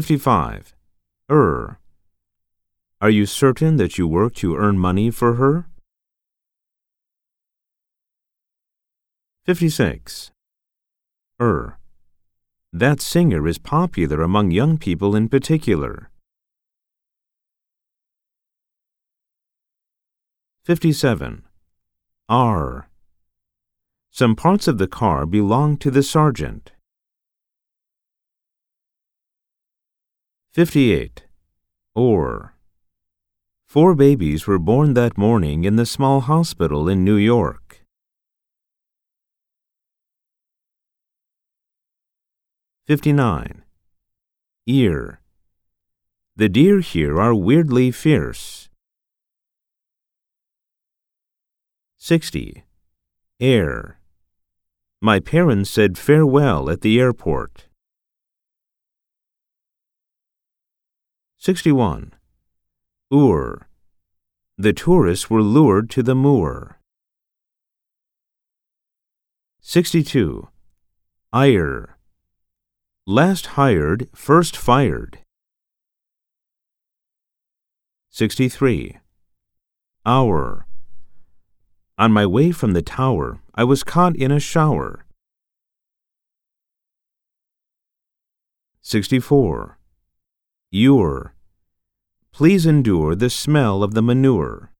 55. Er. Are you certain that you work to earn money for her? 56. Er. That singer is popular among young people in particular. 57. R. Some parts of the car belong to the sergeant. 58. Or. Four babies were born that morning in the small hospital in New York. 59. Ear. The deer here are weirdly fierce. 60. Air. My parents said farewell at the airport. 61. Ur. The tourists were lured to the moor. 62. Ire. Last hired, first fired. 63. Hour. On my way from the tower, I was caught in a shower. 64. Ewer. Please endure the smell of the manure.